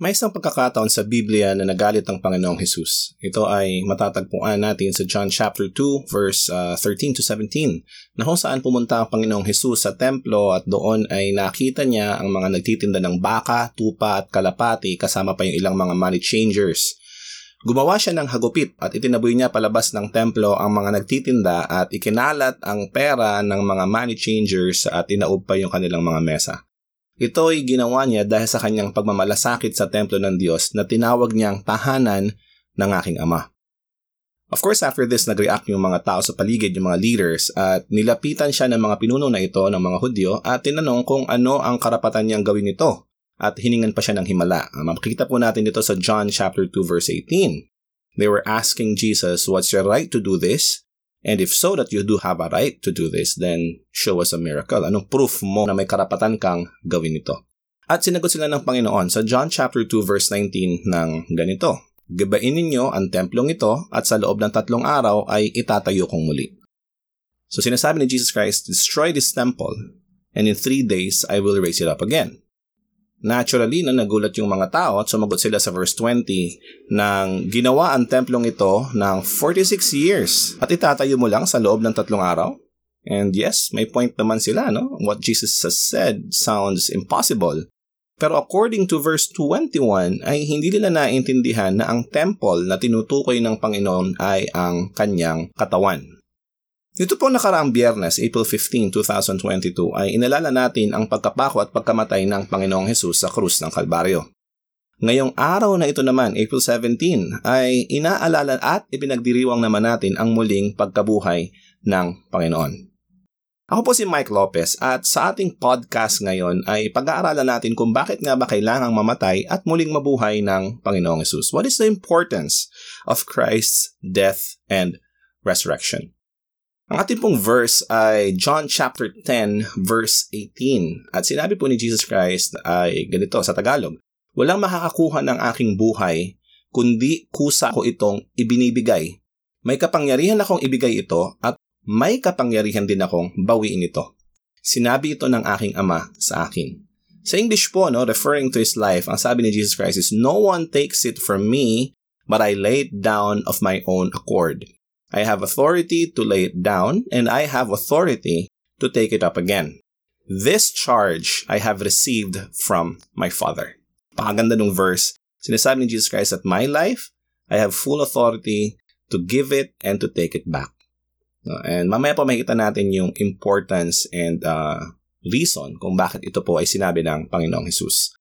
May isang pagkakataon sa Biblia na nagalit ang Panginoong Hesus. Ito ay matatagpuan natin sa John chapter 2 verse uh, 13 to 17 na kung saan pumunta ang Panginoong Hesus sa templo at doon ay nakita niya ang mga nagtitinda ng baka, tupa at kalapati kasama pa yung ilang mga money changers. Gumawa siya ng hagupit at itinaboy niya palabas ng templo ang mga nagtitinda at ikinalat ang pera ng mga money changers at inaob pa yung kanilang mga mesa. Ito ay ginawa niya dahil sa kanyang pagmamalasakit sa templo ng Diyos na tinawag niyang tahanan ng aking ama. Of course, after this, nag-react yung mga tao sa paligid, yung mga leaders, at nilapitan siya ng mga pinuno na ito ng mga Hudyo at tinanong kung ano ang karapatan niyang gawin ito at hiningan pa siya ng himala. Uh, makikita po natin dito sa John chapter 2 verse 18. They were asking Jesus, what's your right to do this? And if so that you do have a right to do this, then show us a miracle. Anong proof mo na may karapatan kang gawin ito? At sinagot sila ng Panginoon sa John chapter 2 verse 19 ng ganito. Gabain ninyo ang templong ito at sa loob ng tatlong araw ay itatayo kong muli. So sinasabi ni Jesus Christ, destroy this temple and in three days I will raise it up again. Naturally, na nagulat yung mga tao at sumagot sila sa verse 20 nang ginawa ang templong ito ng 46 years at itatayo mo lang sa loob ng tatlong araw? And yes, may point naman sila, no? What Jesus has said sounds impossible. Pero according to verse 21 ay hindi nila naintindihan na ang temple na tinutukoy ng Panginoon ay ang kanyang katawan. Dito po nakaraang biyernes, April 15, 2022 ay inalala natin ang pagkapako at pagkamatay ng Panginoong Hesus sa krus ng Kalbaryo. Ngayong araw na ito naman, April 17, ay inaalala at ipinagdiriwang naman natin ang muling pagkabuhay ng Panginoon. Ako po si Mike Lopez at sa ating podcast ngayon ay pag-aaralan natin kung bakit nga ba kailangang mamatay at muling mabuhay ng Panginoong Yesus. What is the importance of Christ's death and resurrection? Ang ating pong verse ay John chapter 10 verse 18. At sinabi po ni Jesus Christ ay ganito sa Tagalog, Walang makakakuha ng aking buhay kundi kusa ko itong ibinibigay. May kapangyarihan akong ibigay ito at may kapangyarihan din akong bawiin ito. Sinabi ito ng aking ama sa akin. Sa English po, no, referring to his life, ang sabi ni Jesus Christ is, No one takes it from me, but I lay it down of my own accord. I have authority to lay it down, and I have authority to take it up again. This charge I have received from my Father. Pakaganda ng verse. Sinasabi ni Jesus Christ that my life, I have full authority to give it and to take it back. And mamaya pa makikita natin yung importance and uh, reason kung bakit ito po ay sinabi ng Panginoong Jesus.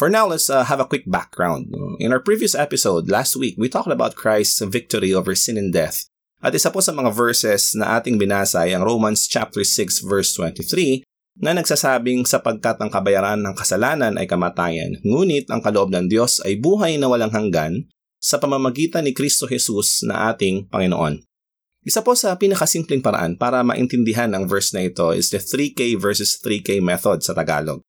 For now, let's uh, have a quick background. In our previous episode last week, we talked about Christ's victory over sin and death at isa po sa mga verses na ating binasa ay ang Romans chapter 6 verse 23 na nagsasabing sapagkat ang kabayaran ng kasalanan ay kamatayan, ngunit ang kaloob ng Diyos ay buhay na walang hanggan sa pamamagitan ni Kristo Jesus na ating Panginoon. Isa po sa pinakasimpleng paraan para maintindihan ang verse na ito is the 3K versus 3K method sa Tagalog.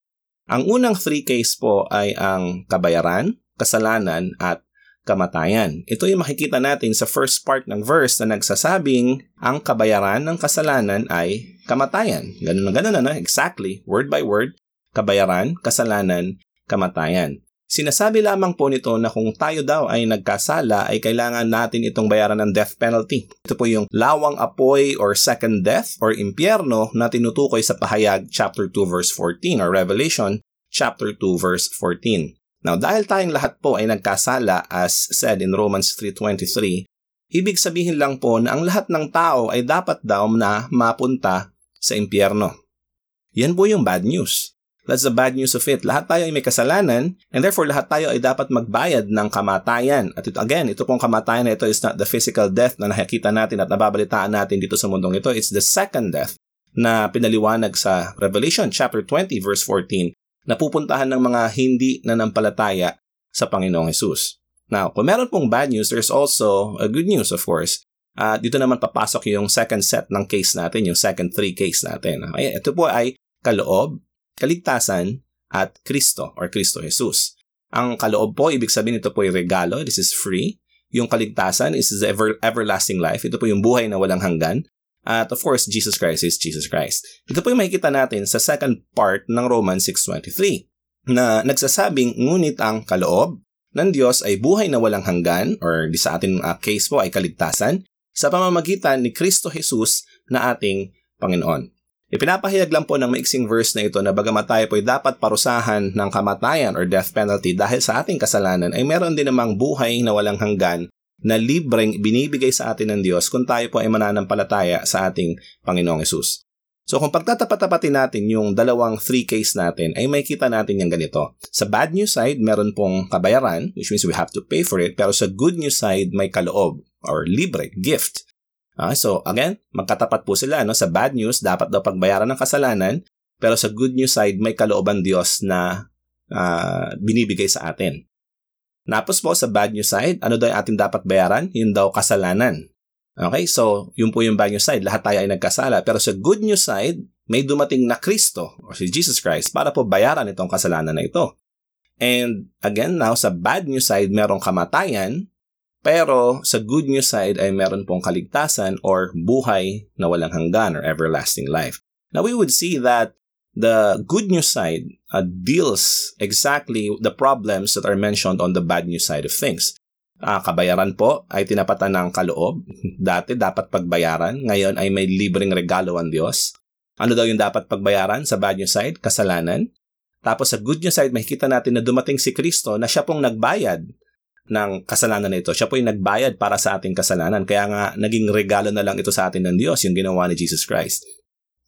Ang unang 3Ks po ay ang kabayaran, kasalanan at kamatayan. Ito yung makikita natin sa first part ng verse na nagsasabing ang kabayaran ng kasalanan ay kamatayan. Ganun na ganun na, exactly, word by word, kabayaran, kasalanan, kamatayan. Sinasabi lamang po nito na kung tayo daw ay nagkasala ay kailangan natin itong bayaran ng death penalty. Ito po yung lawang apoy or second death or impyerno na tinutukoy sa pahayag chapter 2 verse 14 or Revelation chapter 2 verse 14. Now, dahil tayong lahat po ay nagkasala as said in Romans 3.23, ibig sabihin lang po na ang lahat ng tao ay dapat daw na mapunta sa impyerno. Yan po yung bad news. That's the bad news of it. Lahat tayo ay may kasalanan and therefore lahat tayo ay dapat magbayad ng kamatayan. At ito, again, ito pong kamatayan na ito is not the physical death na nakikita natin at nababalitaan natin dito sa mundong ito. It's the second death na pinaliwanag sa Revelation chapter 20 verse 14 napupuntahan ng mga hindi nanampalataya sa Panginoong Yesus. Now, kung meron pong bad news, there's also a good news, of course. Uh, dito naman papasok yung second set ng case natin, yung second three case natin. Ay, ito po ay kaloob, kaligtasan, at Kristo or Kristo Jesus. Ang kaloob po, ibig sabihin ito po ay regalo, this is free. Yung kaligtasan is the ever, everlasting life. Ito po yung buhay na walang hanggan. At of course, Jesus Christ is Jesus Christ. Ito po yung makikita natin sa second part ng Romans 6.23. na nagsasabing ngunit ang kaloob ng Diyos ay buhay na walang hanggan or di sa ating uh, case po ay kaligtasan sa pamamagitan ni Kristo Jesus na ating Panginoon. Ipinapahayag lang po ng maiksing verse na ito na bagamat tayo po ay dapat parusahan ng kamatayan or death penalty dahil sa ating kasalanan ay meron din namang buhay na walang hanggan na libreng binibigay sa atin ng Diyos kung tayo po ay mananampalataya sa ating Panginoong Yesus. So kung pagtatapat-tapatin natin yung dalawang three case natin, ay may kita natin yung ganito. Sa bad news side, meron pong kabayaran, which means we have to pay for it, pero sa good news side, may kaloob or libre, gift. Okay, so again, magkatapat po sila. No? Sa bad news, dapat daw pagbayaran ng kasalanan, pero sa good news side, may kalooban Diyos na uh, binibigay sa atin. Napos po sa bad news side, ano daw yung ating dapat bayaran? Yun daw kasalanan. Okay, so yun po yung bad news side. Lahat tayo ay nagkasala. Pero sa good news side, may dumating na Kristo or si Jesus Christ para po bayaran itong kasalanan na ito. And again, now sa bad news side, merong kamatayan, pero sa good news side ay meron pong kaligtasan or buhay na walang hanggan or everlasting life. Now we would see that the good news side uh, deals exactly the problems that are mentioned on the bad news side of things. Uh, kabayaran po ay tinapatan ng kaloob. Dati dapat pagbayaran, ngayon ay may libreng regalo ang Diyos. Ano daw yung dapat pagbayaran sa bad news side? Kasalanan. Tapos sa good news side, makikita natin na dumating si Kristo na siya pong nagbayad ng kasalanan na ito. Siya po yung nagbayad para sa ating kasalanan. Kaya nga, naging regalo na lang ito sa atin ng Diyos, yung ginawa ni Jesus Christ.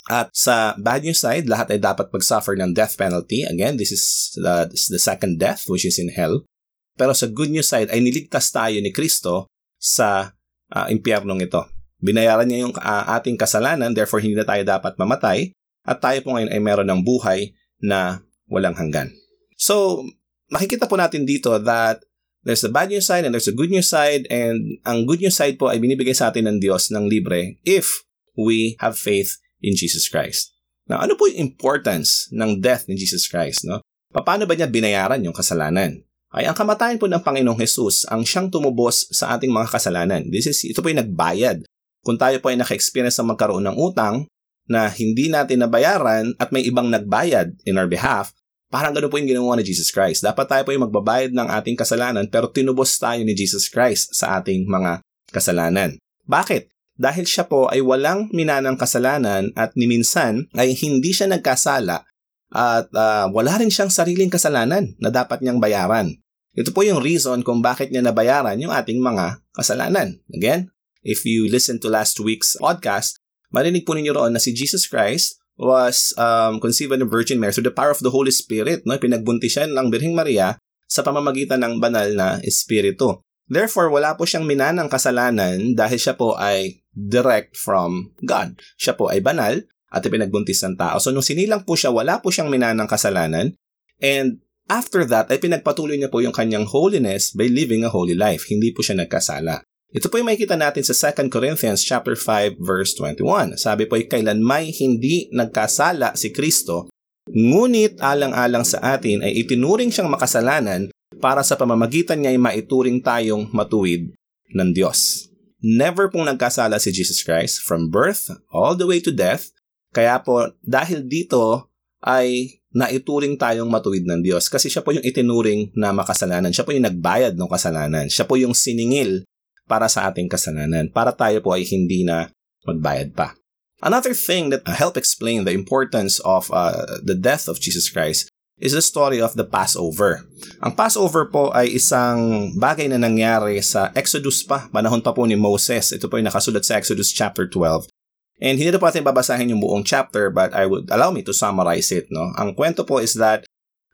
At sa bad news side, lahat ay dapat mag-suffer ng death penalty. Again, this is the, the second death, which is in hell. Pero sa good news side, ay niligtas tayo ni Kristo sa uh, impyernong ito. Binayaran niya yung uh, ating kasalanan, therefore hindi na tayo dapat mamatay. At tayo po ngayon ay meron ng buhay na walang hanggan. So, makikita po natin dito that There's the bad news side and there's the good news side and ang good news side po ay binibigay sa atin ng Diyos ng libre if we have faith in Jesus Christ. Now, ano po yung importance ng death ni Jesus Christ? No? Paano ba niya binayaran yung kasalanan? Ay ang kamatayan po ng Panginoong Jesus ang siyang tumubos sa ating mga kasalanan. This is, ito po yung nagbayad. Kung tayo po ay naka-experience ng magkaroon ng utang na hindi natin nabayaran at may ibang nagbayad in our behalf, Parang ganun po yung ginawa ni Jesus Christ. Dapat tayo po yung magbabayad ng ating kasalanan pero tinubos tayo ni Jesus Christ sa ating mga kasalanan. Bakit? Dahil siya po ay walang minanang kasalanan at niminsan ay hindi siya nagkasala at uh, wala rin siyang sariling kasalanan na dapat niyang bayaran. Ito po yung reason kung bakit niya nabayaran yung ating mga kasalanan. Again, if you listen to last week's podcast, marinig po ninyo roon na si Jesus Christ was um, conceived of the Virgin Mary through the power of the Holy Spirit. No? Pinagbuntisan ng Birhing Maria sa pamamagitan ng banal na Espiritu. Therefore, wala po siyang minanang kasalanan dahil siya po ay direct from God. Siya po ay banal at ipinagbuntis ng tao. So, nung sinilang po siya, wala po siyang minanang kasalanan. And after that, ay pinagpatuloy niya po yung kanyang holiness by living a holy life. Hindi po siya nagkasala. Ito po yung makikita natin sa 2 Corinthians chapter 5 verse 21. Sabi po ay kailan may hindi nagkasala si Kristo, ngunit alang-alang sa atin ay itinuring siyang makasalanan para sa pamamagitan niya ay maituring tayong matuwid ng Diyos. Never pong nagkasala si Jesus Christ from birth all the way to death. Kaya po dahil dito ay naituring tayong matuwid ng Diyos kasi siya po yung itinuring na makasalanan. Siya po yung nagbayad ng kasalanan. Siya po yung siningil para sa ating kasalanan, para tayo po ay hindi na magbayad pa. Another thing that help explain the importance of uh, the death of Jesus Christ is the story of the Passover. Ang Passover po ay isang bagay na nangyari sa Exodus pa, panahon pa po ni Moses. Ito po ay nakasulat sa Exodus chapter 12. And hindi na po natin babasahin yung buong chapter but I would allow me to summarize it. No? Ang kwento po is that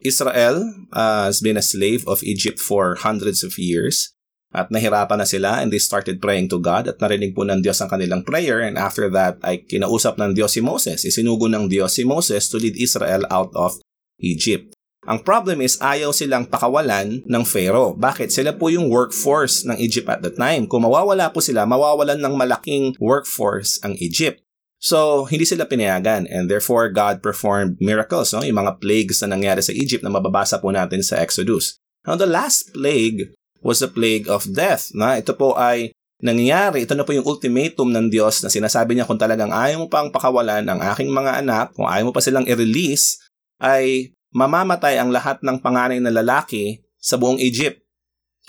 Israel uh, has been a slave of Egypt for hundreds of years. At nahirapan na sila and they started praying to God at narinig po ng Diyos ang kanilang prayer and after that ay kinausap ng Diyos si Moses. Isinugo ng Diyos si Moses to lead Israel out of Egypt. Ang problem is ayaw silang pakawalan ng Pharaoh. Bakit? Sila po yung workforce ng Egypt at that time. Kung mawawala po sila, mawawalan ng malaking workforce ang Egypt. So, hindi sila pinayagan and therefore God performed miracles, no? yung mga plagues na nangyari sa Egypt na mababasa po natin sa Exodus. Now, the last plague was the plague of death. Na ito po ay nangyayari. Ito na po yung ultimatum ng Diyos na sinasabi niya kung talagang ayaw mo pang pakawalan ang aking mga anak, kung ayaw mo pa silang i-release, ay mamamatay ang lahat ng panganay na lalaki sa buong Egypt.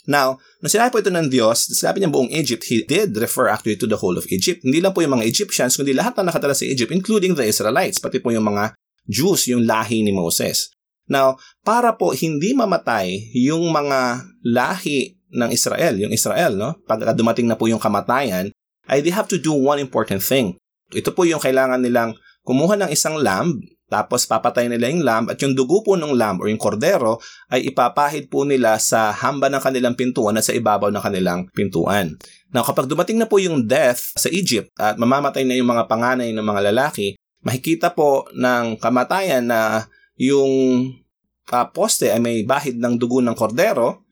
Now, nung sinabi po ito ng Diyos, sinabi niya buong Egypt, He did refer actually to the whole of Egypt. Hindi lang po yung mga Egyptians, kundi lahat na nakatala sa Egypt, including the Israelites, pati po yung mga Jews, yung lahi ni Moses. Now, para po hindi mamatay yung mga lahi ng Israel, yung Israel, no? Pag dumating na po yung kamatayan, ay they have to do one important thing. Ito po yung kailangan nilang kumuha ng isang lamb tapos papatay nila yung lamb at yung dugo po ng lamb o yung kordero ay ipapahid po nila sa hamba ng kanilang pintuan at sa ibabaw ng kanilang pintuan. Now kapag dumating na po yung death sa Egypt at mamamatay na yung mga panganay ng mga lalaki, makikita po ng kamatayan na yung uh, poste ay may bahid ng dugo ng kordero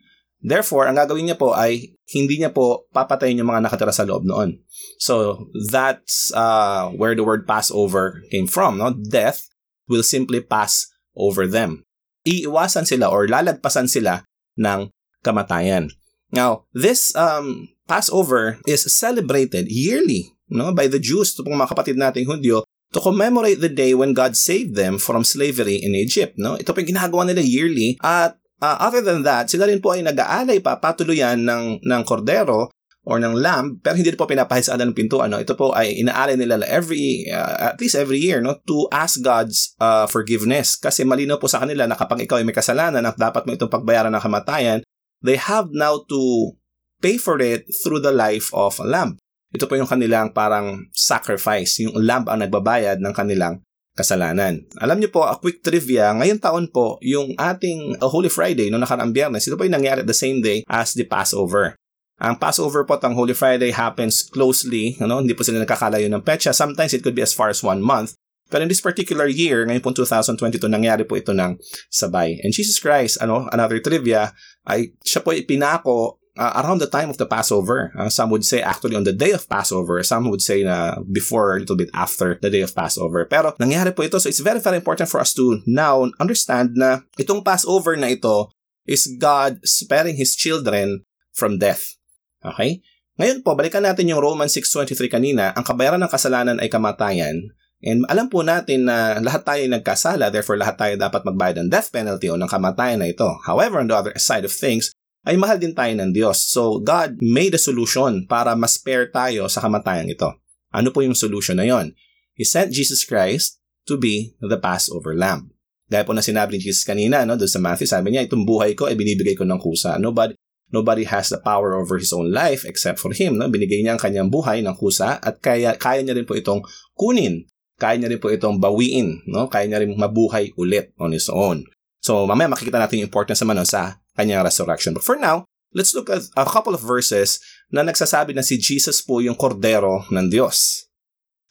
Therefore, ang gagawin niya po ay hindi niya po papatayin yung mga nakatira sa loob noon. So, that's uh, where the word Passover came from. No? Death will simply pass over them. Iiwasan sila or lalagpasan sila ng kamatayan. Now, this um, Passover is celebrated yearly no, by the Jews, ito pong mga kapatid nating Hudyo, to commemorate the day when God saved them from slavery in Egypt. No? Ito po ginagawa nila yearly at uh, other than that, sila rin po ay nag-aalay pa patuluyan ng, ng kordero or ng lamb pero hindi po pinapahisaan ng pinto ano ito po ay inaalay nila every uh, at least every year no to ask God's uh, forgiveness kasi malinaw po sa kanila na kapag ikaw ay may kasalanan at dapat mo itong pagbayaran ng kamatayan they have now to pay for it through the life of a lamb ito po yung kanilang parang sacrifice yung lamb ang nagbabayad ng kanilang kasalanan. Alam niyo po, a quick trivia, ngayon taon po, yung ating uh, Holy Friday, no nakaraang biyernes, ito po yung nangyari the same day as the Passover. Ang Passover po at ang Holy Friday happens closely, ano, hindi po sila nagkakalayo ng petsa. Sometimes it could be as far as one month. Pero in this particular year, ngayon po 2022, nangyari po ito ng sabay. And Jesus Christ, ano, another trivia, ay siya po ipinako uh, around the time of the Passover. Uh, some would say actually on the day of Passover. Some would say na before, a little bit after the day of Passover. Pero nangyari po ito. So it's very, very important for us to now understand na itong Passover na ito is God sparing His children from death. Okay? Ngayon po, balikan natin yung Romans 6.23 kanina. Ang kabayaran ng kasalanan ay kamatayan. And alam po natin na lahat tayo ay nagkasala, therefore lahat tayo dapat magbayad ng death penalty o ng kamatayan na ito. However, on the other side of things, ay mahal din tayo ng Diyos. So, God made a solution para ma-spare tayo sa kamatayan ito. Ano po yung solution na yon? He sent Jesus Christ to be the Passover Lamb. Dahil po na sinabi ni Jesus kanina, no, doon sa Matthew, sabi niya, itong buhay ko ay binibigay ko ng kusa. Nobody, Nobody has the power over his own life except for him. No? Binigay niya ang kanyang buhay ng kusa at kaya, kaya niya rin po itong kunin. Kaya niya rin po itong bawiin. No? Kaya niya rin mabuhay ulit on his own. So mamaya makikita natin yung importance naman no, sa kanyang resurrection. But for now, let's look at a couple of verses na nagsasabi na si Jesus po yung kordero ng Diyos.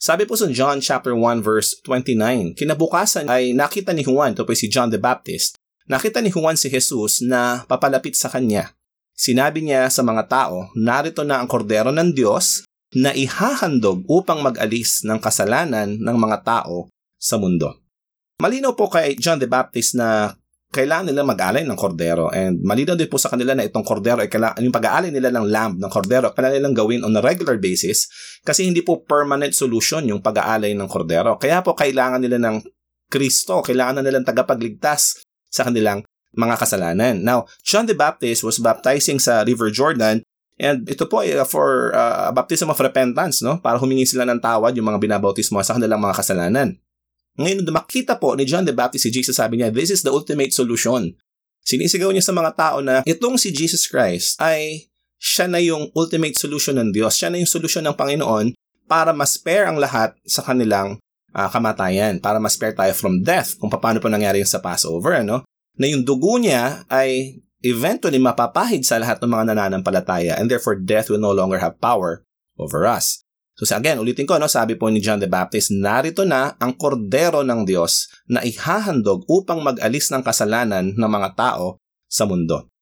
Sabi po sa John chapter 1 verse 29, kinabukasan ay nakita ni Juan, ito po si John the Baptist, nakita ni Juan si Jesus na papalapit sa kanya Sinabi niya sa mga tao, narito na ang kordero ng Diyos na ihahandog upang mag-alis ng kasalanan ng mga tao sa mundo. Malinaw po kay John the Baptist na kailangan nila mag-alay ng kordero and malinaw din po sa kanila na itong kordero ay kailangan, yung pag-aalay nila ng lamb ng kordero kailangan nilang gawin on a regular basis kasi hindi po permanent solution yung pag-aalay ng kordero. Kaya po kailangan nila ng Kristo, kailangan na nilang tagapagligtas sa kanilang mga kasalanan. Now, John the Baptist was baptizing sa River Jordan and ito po ay uh, for uh, baptism of repentance, no? Para humingi sila ng tawad yung mga binabautismo sa kanilang mga kasalanan. Ngayon, makita po ni John the Baptist si Jesus, sabi niya, this is the ultimate solution. Sinisigaw niya sa mga tao na itong si Jesus Christ ay siya na yung ultimate solution ng Diyos. Siya na yung solution ng Panginoon para ma-spare ang lahat sa kanilang uh, kamatayan, para ma-spare tayo from death, kung paano po nangyari yung sa Passover, ano? Na yung dugo niya ay eventually mapapahid sa lahat ng mga nananampalataya and therefore death will no longer have power over us. So again, ulitin ko, no, sabi po ni John the Baptist, narito na ang kordero ng Diyos na ihahandog upang mag-alis ng kasalanan ng mga tao sa mundo.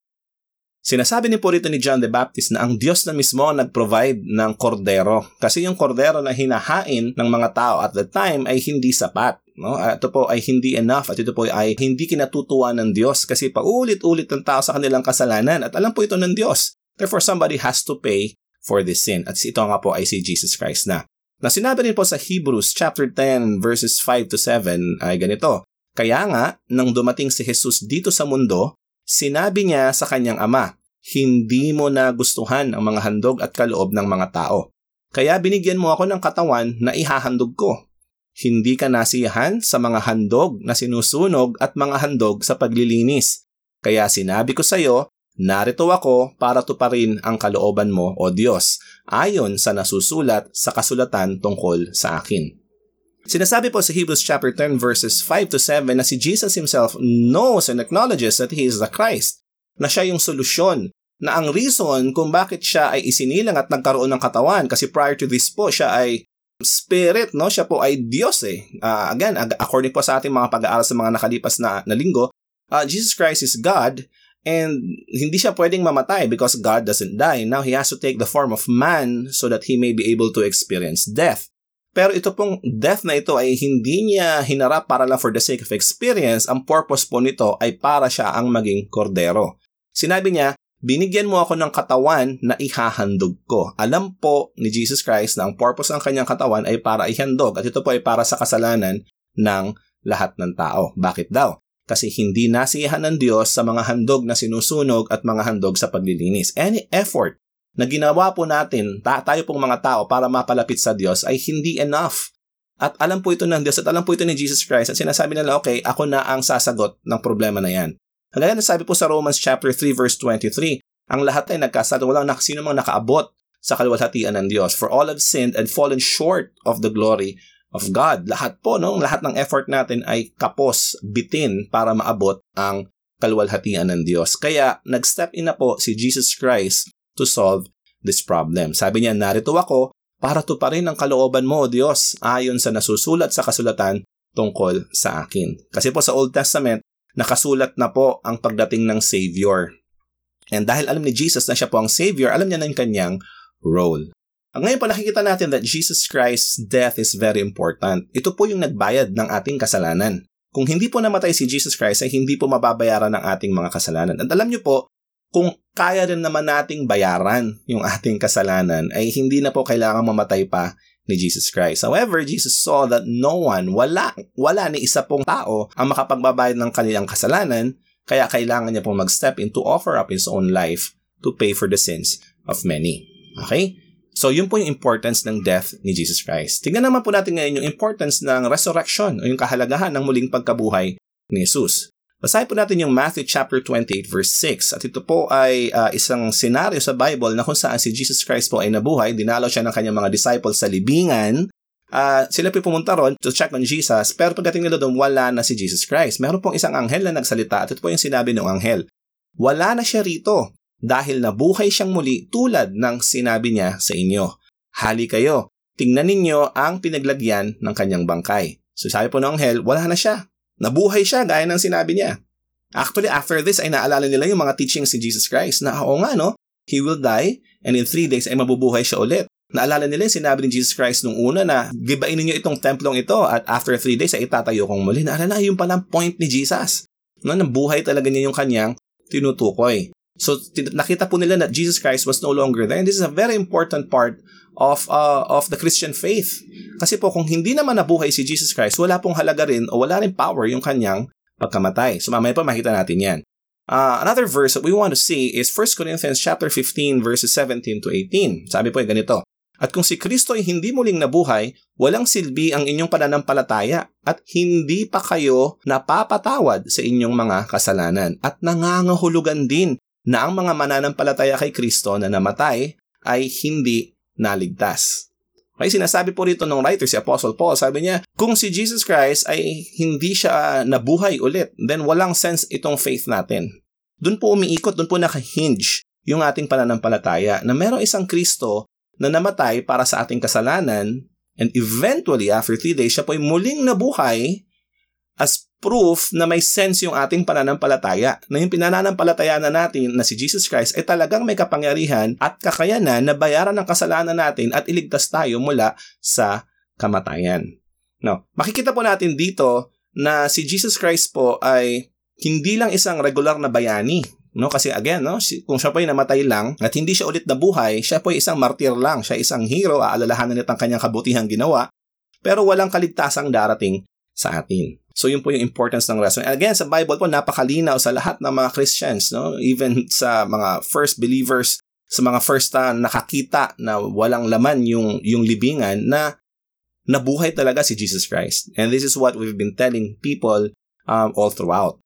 Sinasabi ni po rito ni John the Baptist na ang Diyos na mismo nag-provide ng kordero kasi yung kordero na hinahain ng mga tao at the time ay hindi sapat. No? Ito po ay hindi enough at ito po ay hindi kinatutuwa ng Diyos kasi paulit-ulit ng tao sa kanilang kasalanan at alam po ito ng Diyos. Therefore, somebody has to pay for this sin. At ito nga po ay si Jesus Christ na. Na sinabi rin po sa Hebrews chapter 10 verses 5 to 7 ay ganito, Kaya nga, nang dumating si Jesus dito sa mundo, sinabi niya sa kanyang ama, hindi mo na gustuhan ang mga handog at kaloob ng mga tao. Kaya binigyan mo ako ng katawan na ihahandog ko. Hindi ka nasiyahan sa mga handog na sinusunog at mga handog sa paglilinis. Kaya sinabi ko sa iyo, narito ako para tuparin ang kalooban mo, O Diyos, ayon sa nasusulat sa kasulatan tungkol sa akin. Sinasabi po sa Hebrews chapter 10 verses 5 to 7 na si Jesus himself knows and acknowledges that he is the Christ, na siya yung solusyon na ang reason kung bakit siya ay isinilang at nagkaroon ng katawan kasi prior to this po siya ay spirit no siya po ay Diyos eh uh, again according po sa ating mga pag-aaral sa mga nakalipas na, na linggo uh, Jesus Christ is God and hindi siya pwedeng mamatay because God doesn't die now he has to take the form of man so that he may be able to experience death pero ito pong death na ito ay hindi niya hinarap para lang for the sake of experience. Ang purpose po nito ay para siya ang maging kordero. Sinabi niya, binigyan mo ako ng katawan na ihahandog ko. Alam po ni Jesus Christ na ang purpose ng kanyang katawan ay para ihandog at ito po ay para sa kasalanan ng lahat ng tao. Bakit daw? Kasi hindi nasiyahan ng Diyos sa mga handog na sinusunog at mga handog sa paglilinis. Any effort na ginawa po natin, ta- tayo pong mga tao para mapalapit sa Diyos ay hindi enough. At alam po ito ng Diyos at alam po ito ni Jesus Christ at sinasabi nila, okay, ako na ang sasagot ng problema na yan. Kagaya na sabi po sa Romans chapter 3 verse 23, ang lahat ay nagkasala, walang sino mang nakaabot sa kaluwalhatian ng Diyos. For all have sinned and fallen short of the glory of God. Lahat po, no? lahat ng effort natin ay kapos, bitin para maabot ang kaluwalhatian ng Diyos. Kaya nag-step in na po si Jesus Christ to solve this problem. Sabi niya, narito ako para tuparin ang kalooban mo, Diyos, ayon sa nasusulat sa kasulatan tungkol sa akin. Kasi po sa Old Testament, nakasulat na po ang pagdating ng Savior. And dahil alam ni Jesus na siya po ang Savior, alam niya na yung kanyang role. Ngayon po nakikita natin that Jesus Christ's death is very important. Ito po yung nagbayad ng ating kasalanan. Kung hindi po namatay si Jesus Christ ay hindi po mababayaran ng ating mga kasalanan. At alam niyo po, kung kaya rin naman nating bayaran yung ating kasalanan ay hindi na po kailangan mamatay pa ni Jesus Christ. However, Jesus saw that no one, wala, wala ni isa pong tao ang makapagbabayad ng kanilang kasalanan, kaya kailangan niya pong mag-step in to offer up his own life to pay for the sins of many. Okay? So, yun po yung importance ng death ni Jesus Christ. Tingnan naman po natin ngayon yung importance ng resurrection o yung kahalagahan ng muling pagkabuhay ni Jesus. Basahin po natin yung Matthew chapter 28 verse 6 at ito po ay uh, isang senaryo sa Bible na kung saan si Jesus Christ po ay nabuhay, dinalaw siya ng kanyang mga disciples sa libingan. Uh, sila po pumunta ron to check on Jesus pero pagdating nila doon wala na si Jesus Christ. Meron pong isang anghel na nagsalita at ito po yung sinabi ng anghel. Wala na siya rito dahil nabuhay siyang muli tulad ng sinabi niya sa inyo. Hali kayo, tingnan ninyo ang pinaglagyan ng kanyang bangkay. So sabi po ng anghel, wala na siya. Nabuhay siya gaya ng sinabi niya. Actually, after this ay naalala nila yung mga teachings si Jesus Christ na oo nga no, He will die and in three days ay mabubuhay siya ulit. Naalala nila yung sinabi ni Jesus Christ nung una na gibain niyo itong templong ito at after three days ay itatayo kong muli. Naalala yung palang point ni Jesus. No, nabuhay talaga niya yung kanyang tinutukoy. So nakita po nila na Jesus Christ was no longer there. And this is a very important part of uh, of the Christian faith. Kasi po kung hindi naman nabuhay si Jesus Christ, wala pong halaga rin o wala rin power yung kanyang pagkamatay. So mamaya pa makita natin yan. Uh, another verse that we want to see is 1 Corinthians chapter 15 verses 17 to 18. Sabi po ay ganito, At kung si Kristo ay hindi muling nabuhay, walang silbi ang inyong pananampalataya at hindi pa kayo napapatawad sa inyong mga kasalanan at nangangahulugan din na ang mga mananampalataya kay Kristo na namatay ay hindi naligtas. Okay, sinasabi po rito ng writer, si Apostle Paul, sabi niya, kung si Jesus Christ ay hindi siya nabuhay ulit, then walang sense itong faith natin. Doon po umiikot, doon po naka-hinge yung ating pananampalataya na merong isang Kristo na namatay para sa ating kasalanan and eventually after three days, siya po ay muling nabuhay as proof na may sense yung ating pananampalataya, na yung pinananampalataya na natin na si Jesus Christ ay talagang may kapangyarihan at kakayanan na bayaran ng kasalanan natin at iligtas tayo mula sa kamatayan. No, makikita po natin dito na si Jesus Christ po ay hindi lang isang regular na bayani, no? Kasi again, no, kung siya po ay namatay lang at hindi siya ulit nabuhay, siya po ay isang martir lang, siya isang hero, aalalahanan nito ang kanyang kabutihang ginawa, pero walang kaligtasang darating sa atin. So yun po yung importance ng resurrection. And again, sa Bible po, napakalinaw sa lahat ng mga Christians, no? even sa mga first believers, sa mga first uh, nakakita na walang laman yung, yung libingan na nabuhay talaga si Jesus Christ. And this is what we've been telling people um, all throughout.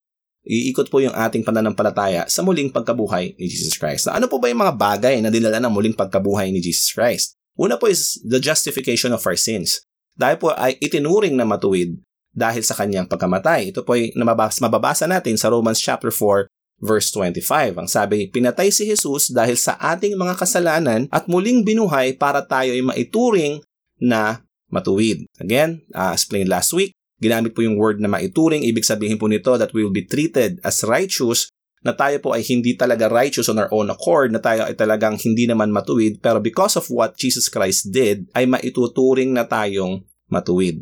Iikot po yung ating pananampalataya sa muling pagkabuhay ni Jesus Christ. Na ano po ba yung mga bagay na dinala ng muling pagkabuhay ni Jesus Christ? Una po is the justification of our sins. Dahil po ay itinuring na matuwid dahil sa kanyang pagkamatay. Ito po ay mababasa, mababasa natin sa Romans chapter 4 verse 25. Ang sabi, pinatay si Jesus dahil sa ating mga kasalanan at muling binuhay para tayo ay maituring na matuwid. Again, uh, explained last week, ginamit po yung word na maituring. Ibig sabihin po nito that we will be treated as righteous na tayo po ay hindi talaga righteous on our own accord, na tayo ay talagang hindi naman matuwid, pero because of what Jesus Christ did, ay maituturing na tayong matuwid.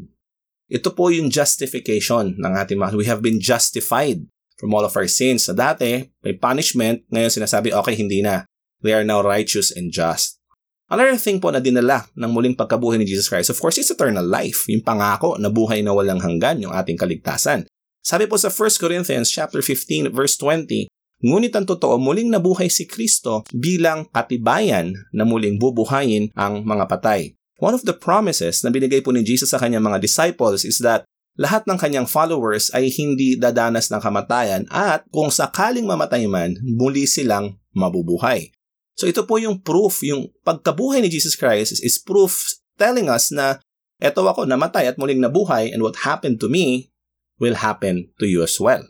Ito po yung justification ng ating mga. We have been justified from all of our sins. Sa dati, may punishment. Ngayon sinasabi, okay, hindi na. We are now righteous and just. Another thing po na dinala ng muling pagkabuhay ni Jesus Christ, of course, is eternal life. Yung pangako na buhay na walang hanggan, yung ating kaligtasan. Sabi po sa 1 Corinthians chapter 15 verse 20, Ngunit ang totoo, muling nabuhay si Kristo bilang katibayan na muling bubuhayin ang mga patay. One of the promises na binigay po ni Jesus sa kanyang mga disciples is that lahat ng kanyang followers ay hindi dadanas ng kamatayan at kung sakaling mamatay man, muli silang mabubuhay. So ito po yung proof, yung pagkabuhay ni Jesus Christ is, is proof telling us na eto ako namatay at muling nabuhay and what happened to me will happen to you as well.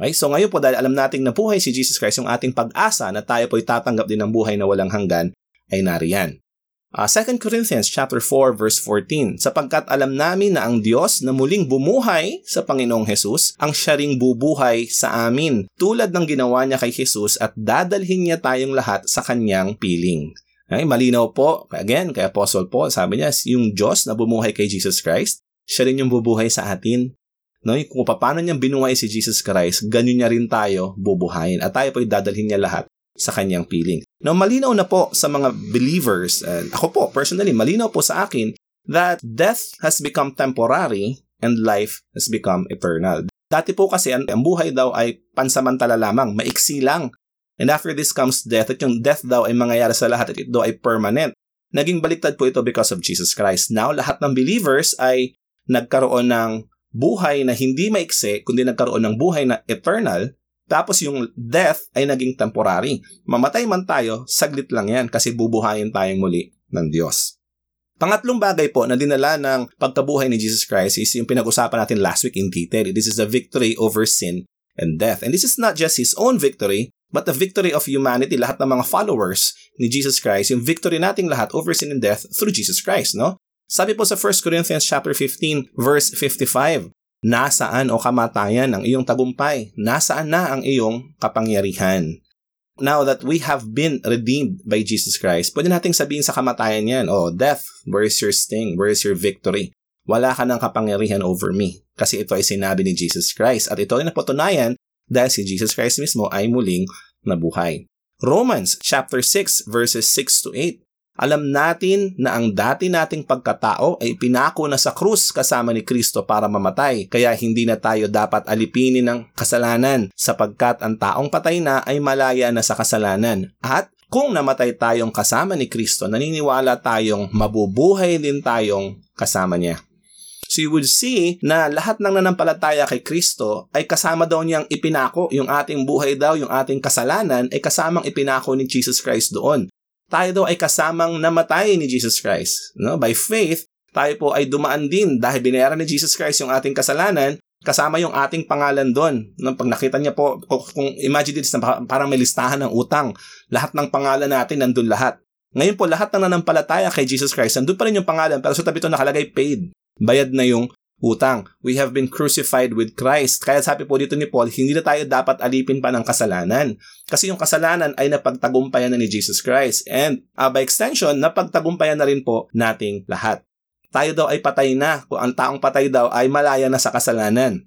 Okay? So ngayon po dahil alam nating nabuhay si Jesus Christ, yung ating pag-asa na tayo po ay tatanggap din ng buhay na walang hanggan ay nariyan. Uh, ah, 2 Corinthians chapter 4 verse 14 sapagkat alam namin na ang Diyos na muling bumuhay sa Panginoong Hesus ang siya ring bubuhay sa amin tulad ng ginawa niya kay Jesus at dadalhin niya tayong lahat sa kanyang piling. Okay, malinaw po, again, kay Apostle Paul, sabi niya, yung Diyos na bumuhay kay Jesus Christ, siya rin yung bubuhay sa atin. No, kung paano niya binuhay si Jesus Christ, ganyan niya rin tayo bubuhayin. At tayo po dadalhin niya lahat sa kanyang piling. Now, malinaw na po sa mga believers, and ako po personally, malinaw po sa akin that death has become temporary and life has become eternal. Dati po kasi ang, ang buhay daw ay pansamantala lamang, maiksi lang. And after this comes death, at yung death daw ay mangyayari sa lahat at ito ay permanent. Naging baliktad po ito because of Jesus Christ. Now, lahat ng believers ay nagkaroon ng buhay na hindi maiksi, kundi nagkaroon ng buhay na eternal tapos yung death ay naging temporary. Mamatay man tayo, saglit lang yan kasi bubuhayin tayong muli ng Diyos. Pangatlong bagay po na dinala ng pagkabuhay ni Jesus Christ is yung pinag-usapan natin last week in detail. This is the victory over sin and death. And this is not just His own victory, but the victory of humanity, lahat ng mga followers ni Jesus Christ, yung victory nating lahat over sin and death through Jesus Christ, no? Sabi po sa 1 Corinthians chapter 15 verse 55, Nasaan o kamatayan ang iyong tagumpay? Nasaan na ang iyong kapangyarihan? Now that we have been redeemed by Jesus Christ, pwede nating sabihin sa kamatayan yan, oh, death, where is your sting? Where is your victory? Wala ka ng kapangyarihan over me. Kasi ito ay sinabi ni Jesus Christ. At ito ay napatunayan dahil si Jesus Christ mismo ay muling nabuhay. Romans chapter 6 verses 6 to 8. Alam natin na ang dati nating pagkatao ay pinako na sa krus kasama ni Kristo para mamatay, kaya hindi na tayo dapat alipinin ng kasalanan sapagkat ang taong patay na ay malaya na sa kasalanan. At kung namatay tayong kasama ni Kristo, naniniwala tayong mabubuhay din tayong kasama niya. So you would see na lahat ng nanampalataya kay Kristo ay kasama daw niyang ipinako, yung ating buhay daw, yung ating kasalanan ay kasamang ipinako ni Jesus Christ doon tayo daw ay kasamang namatay ni Jesus Christ. No? By faith, tayo po ay dumaan din dahil binayaran ni Jesus Christ yung ating kasalanan, kasama yung ating pangalan doon. No? Pag nakita niya po, kung imagine this, parang may listahan ng utang, lahat ng pangalan natin nandun lahat. Ngayon po, lahat ng nanampalataya kay Jesus Christ, nandun pa rin yung pangalan, pero sa tabi ito nakalagay paid. Bayad na yung utang. We have been crucified with Christ. Kaya sabi po dito ni Paul, hindi na tayo dapat alipin pa ng kasalanan. Kasi yung kasalanan ay napagtagumpayan na ni Jesus Christ. And uh, by extension, napagtagumpayan na rin po nating lahat. Tayo daw ay patay na. Kung ang taong patay daw ay malaya na sa kasalanan.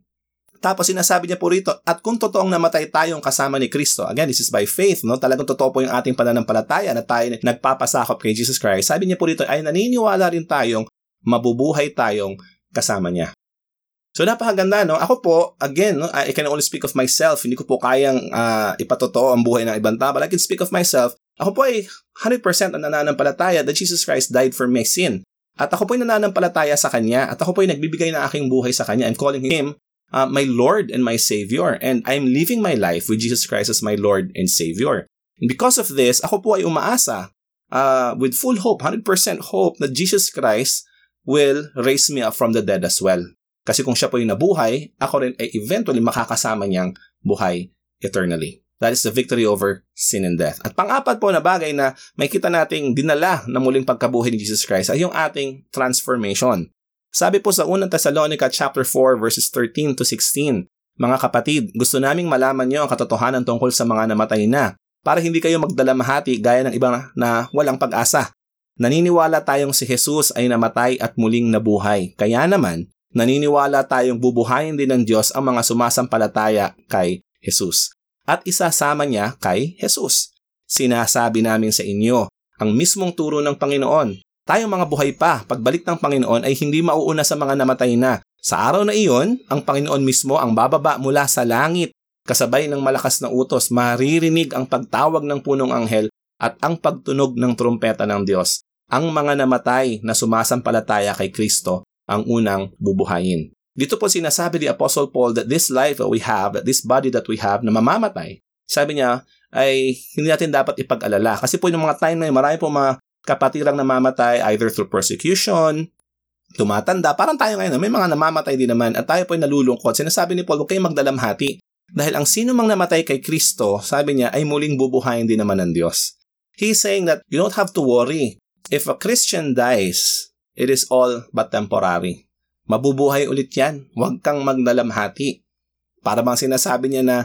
Tapos sinasabi niya po rito, at kung totoong namatay tayong kasama ni Kristo, again, this is by faith, no? Talagang totoo po yung ating pananampalataya na tayo nagpapasakop kay Jesus Christ. Sabi niya po rito, ay naniniwala rin tayong mabubuhay tayong kasama niya. So napakaganda no. Ako po again no, I can only speak of myself. Hindi ko po kayang uh, ipatotoo ang buhay ng ibang tao, but I can speak of myself. Ako po ay 100% ang nananampalataya that Jesus Christ died for my sin. At ako po ay nananampalataya sa Kanya at ako po ay nagbibigay ng aking buhay sa Kanya. I'm calling Him uh, my Lord and my Savior. And I'm living my life with Jesus Christ as my Lord and Savior. And because of this, ako po ay umaasa uh, with full hope, 100% hope that Jesus Christ will raise me up from the dead as well. Kasi kung siya po yung nabuhay, ako rin ay eventually makakasama niyang buhay eternally. That is the victory over sin and death. At pang-apat po na bagay na may kita nating dinala na muling pagkabuhay ni Jesus Christ ay yung ating transformation. Sabi po sa unang Thessalonica chapter 4 verses 13 to 16, Mga kapatid, gusto naming malaman niyo ang katotohanan tungkol sa mga namatay na para hindi kayo magdalamahati gaya ng iba na walang pag-asa. Naniniwala tayong si Jesus ay namatay at muling nabuhay. Kaya naman, naniniwala tayong bubuhayin din ng Diyos ang mga sumasampalataya kay Jesus. At isasama niya kay Jesus. Sinasabi namin sa inyo, ang mismong turo ng Panginoon. Tayong mga buhay pa, pagbalik ng Panginoon ay hindi mauuna sa mga namatay na. Sa araw na iyon, ang Panginoon mismo ang bababa mula sa langit. Kasabay ng malakas na utos, maririnig ang pagtawag ng punong anghel at ang pagtunog ng trumpeta ng Diyos. Ang mga namatay na sumasampalataya kay Kristo ang unang bubuhayin. Dito po sinasabi ni Apostle Paul that this life that we have, that this body that we have na mamamatay, sabi niya, ay hindi natin dapat ipag-alala. Kasi po yung mga time na yun, marami po mga kapatirang namamatay either through persecution, tumatanda. Parang tayo ngayon, may mga namamatay din naman at tayo po ay nalulungkot. Sinasabi ni Paul, huwag kayong magdalamhati. Dahil ang sino mang namatay kay Kristo, sabi niya, ay muling bubuhayin din naman ng Diyos. He's saying that you don't have to worry. If a Christian dies, it is all but temporary. Mabubuhay ulit yan. Huwag kang magdalamhati. Para bang sinasabi niya na,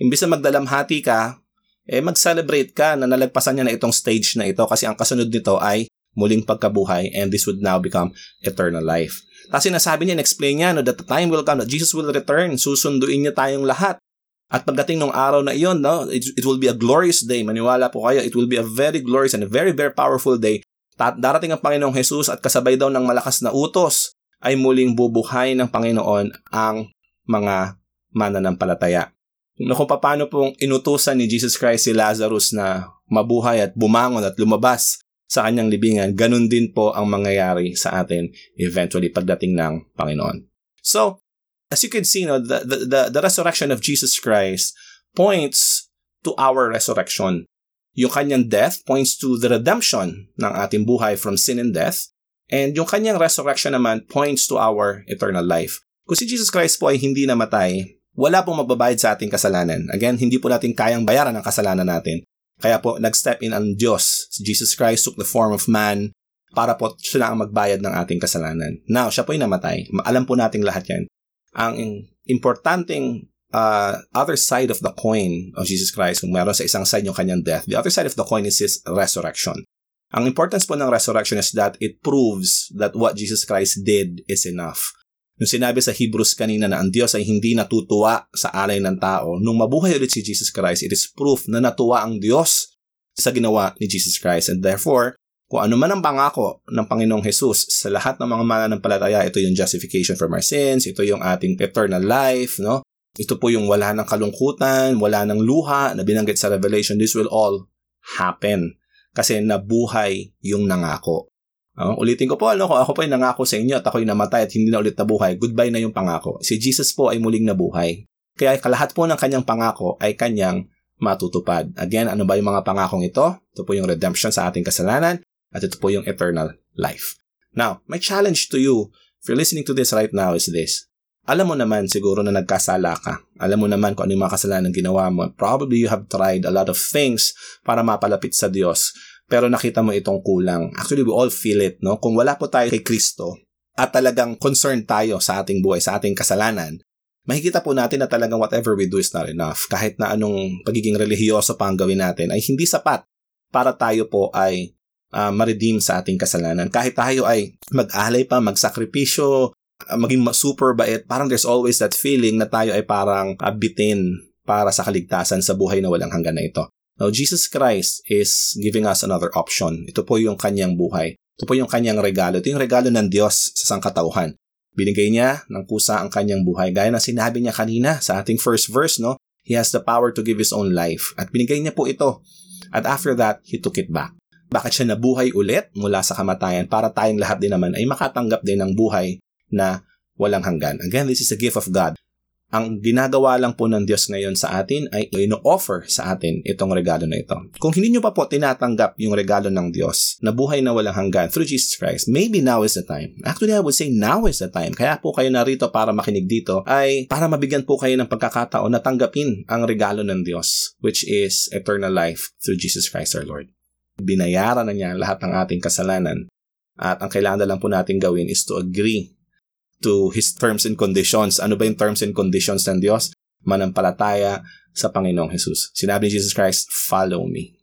imbis na magdalamhati ka, eh mag-celebrate ka na nalagpasan niya na itong stage na ito kasi ang kasunod nito ay muling pagkabuhay and this would now become eternal life. Tapos sinasabi niya, explain niya no, that the time will come that Jesus will return, susunduin niya tayong lahat. At pagdating ng araw na iyon, no, it, it will be a glorious day. Maniwala po kayo, it will be a very glorious and a very, very powerful day darating ang Panginoong Jesus at kasabay daw ng malakas na utos ay muling bubuhay ng Panginoon ang mga mananampalataya. No, kung paano pong inutusan ni Jesus Christ si Lazarus na mabuhay at bumangon at lumabas sa kanyang libingan, ganun din po ang mangyayari sa atin eventually pagdating ng Panginoon. So, as you can see, no, the, the, the resurrection of Jesus Christ points to our resurrection. Yung kanyang death points to the redemption ng ating buhay from sin and death. And yung kanyang resurrection naman points to our eternal life. Kung si Jesus Christ po ay hindi namatay, wala pong magbabayad sa ating kasalanan. Again, hindi po natin kayang bayaran ang kasalanan natin. Kaya po, nag-step in ang Diyos. Si Jesus Christ took the form of man para po siya ang magbayad ng ating kasalanan. Now, siya po ay namatay. Alam po nating lahat yan. Ang importanteng uh, other side of the coin of Jesus Christ, kung meron sa isang side yung kanyang death, the other side of the coin is his resurrection. Ang importance po ng resurrection is that it proves that what Jesus Christ did is enough. Nung sinabi sa Hebrews kanina na ang Diyos ay hindi natutuwa sa alay ng tao, nung mabuhay ulit si Jesus Christ, it is proof na natuwa ang Diyos sa ginawa ni Jesus Christ. And therefore, kung ano man ang pangako ng Panginoong Jesus sa lahat ng mga mananampalataya, ito yung justification from our sins, ito yung ating eternal life, no? Ito po yung wala ng kalungkutan, wala ng luha na binanggit sa Revelation. This will all happen kasi nabuhay yung nangako. Uh, ulitin ko po, ano, ako po ay nangako sa inyo at ako'y namatay at hindi na ulit nabuhay, goodbye na yung pangako. Si Jesus po ay muling nabuhay. Kaya kalahat po ng kanyang pangako ay kanyang matutupad. Again, ano ba yung mga pangakong ito? Ito po yung redemption sa ating kasalanan at ito po yung eternal life. Now, my challenge to you, if you're listening to this right now, is this alam mo naman siguro na nagkasala ka. Alam mo naman kung ano yung mga kasalanan ginawa mo. Probably you have tried a lot of things para mapalapit sa Diyos. Pero nakita mo itong kulang. Actually, we all feel it, no? Kung wala po tayo kay Kristo at talagang concerned tayo sa ating buhay, sa ating kasalanan, makikita po natin na talagang whatever we do is not enough. Kahit na anong pagiging relihiyoso pa ang gawin natin ay hindi sapat para tayo po ay uh, ma-redeem sa ating kasalanan. Kahit tayo ay mag-alay pa, magsakripisyo, maging super bait, parang there's always that feeling na tayo ay parang abitin para sa kaligtasan sa buhay na walang hanggan na ito. Now, Jesus Christ is giving us another option. Ito po yung kanyang buhay. Ito po yung kanyang regalo. Ito yung regalo ng Diyos sa sangkatauhan. Binigay niya ng kusa ang kanyang buhay. Gaya ng sinabi niya kanina sa ating first verse, no? He has the power to give His own life. At binigay niya po ito. At after that, He took it back. Bakit siya nabuhay ulit mula sa kamatayan para tayong lahat din naman ay makatanggap din ng buhay na walang hanggan. Again, this is a gift of God. Ang ginagawa lang po ng Diyos ngayon sa atin ay ino-offer sa atin itong regalo na ito. Kung hindi nyo pa po tinatanggap yung regalo ng Diyos na buhay na walang hanggan through Jesus Christ, maybe now is the time. Actually, I would say now is the time. Kaya po kayo narito para makinig dito ay para mabigyan po kayo ng pagkakataon na tanggapin ang regalo ng Diyos which is eternal life through Jesus Christ our Lord. Binayaran na niya lahat ng ating kasalanan at ang kailangan na lang po natin gawin is to agree to His terms and conditions. Ano ba yung terms and conditions ng Diyos? Manampalataya sa Panginoong Jesus. Sinabi ni Jesus Christ, follow me.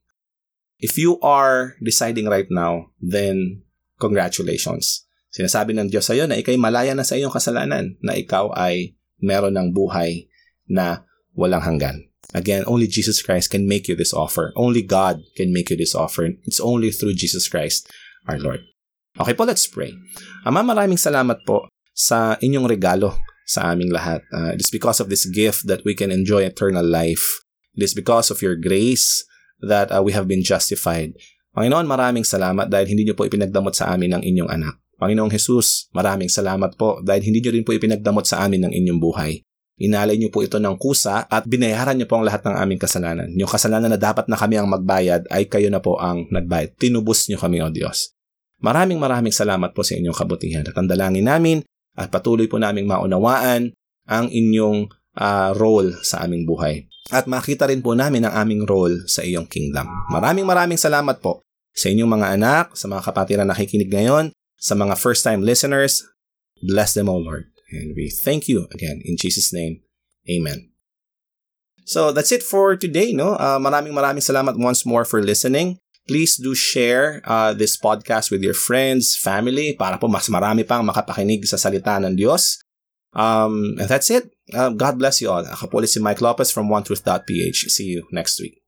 If you are deciding right now, then congratulations. Sinasabi ng Diyos sa iyo na ikay malaya na sa iyong kasalanan, na ikaw ay meron ng buhay na walang hanggan. Again, only Jesus Christ can make you this offer. Only God can make you this offer. It's only through Jesus Christ, our Lord. Okay po, let's pray. Ama, maraming salamat po sa inyong regalo sa aming lahat. Uh, it is because of this gift that we can enjoy eternal life. It is because of your grace that uh, we have been justified. Panginoon, maraming salamat dahil hindi niyo po ipinagdamot sa amin ng inyong anak. Panginoong Jesus, maraming salamat po dahil hindi niyo rin po ipinagdamot sa amin ng inyong buhay. Inalay niyo po ito ng kusa at binayaran niyo po ang lahat ng aming kasalanan. Yung kasalanan na dapat na kami ang magbayad ay kayo na po ang nagbayad. Tinubos niyo kami, O Diyos. Maraming maraming salamat po sa inyong kabutihan. At ang dalangin namin at patuloy po naming maunawaan ang inyong uh, role sa aming buhay. At makita rin po namin ang aming role sa iyong kingdom. Maraming maraming salamat po sa inyong mga anak, sa mga kapatid na nakikinig ngayon, sa mga first-time listeners. Bless them, O Lord. And we thank you again in Jesus' name. Amen. So that's it for today. No, uh, maraming maraming salamat once more for listening. Please do share uh, this podcast with your friends, family, para po mas marami pang makapakinig sa salita ng Diyos. Um, and that's it. Uh, God bless you all. Ako po si Mike Lopez from OneTruth.ph. See you next week.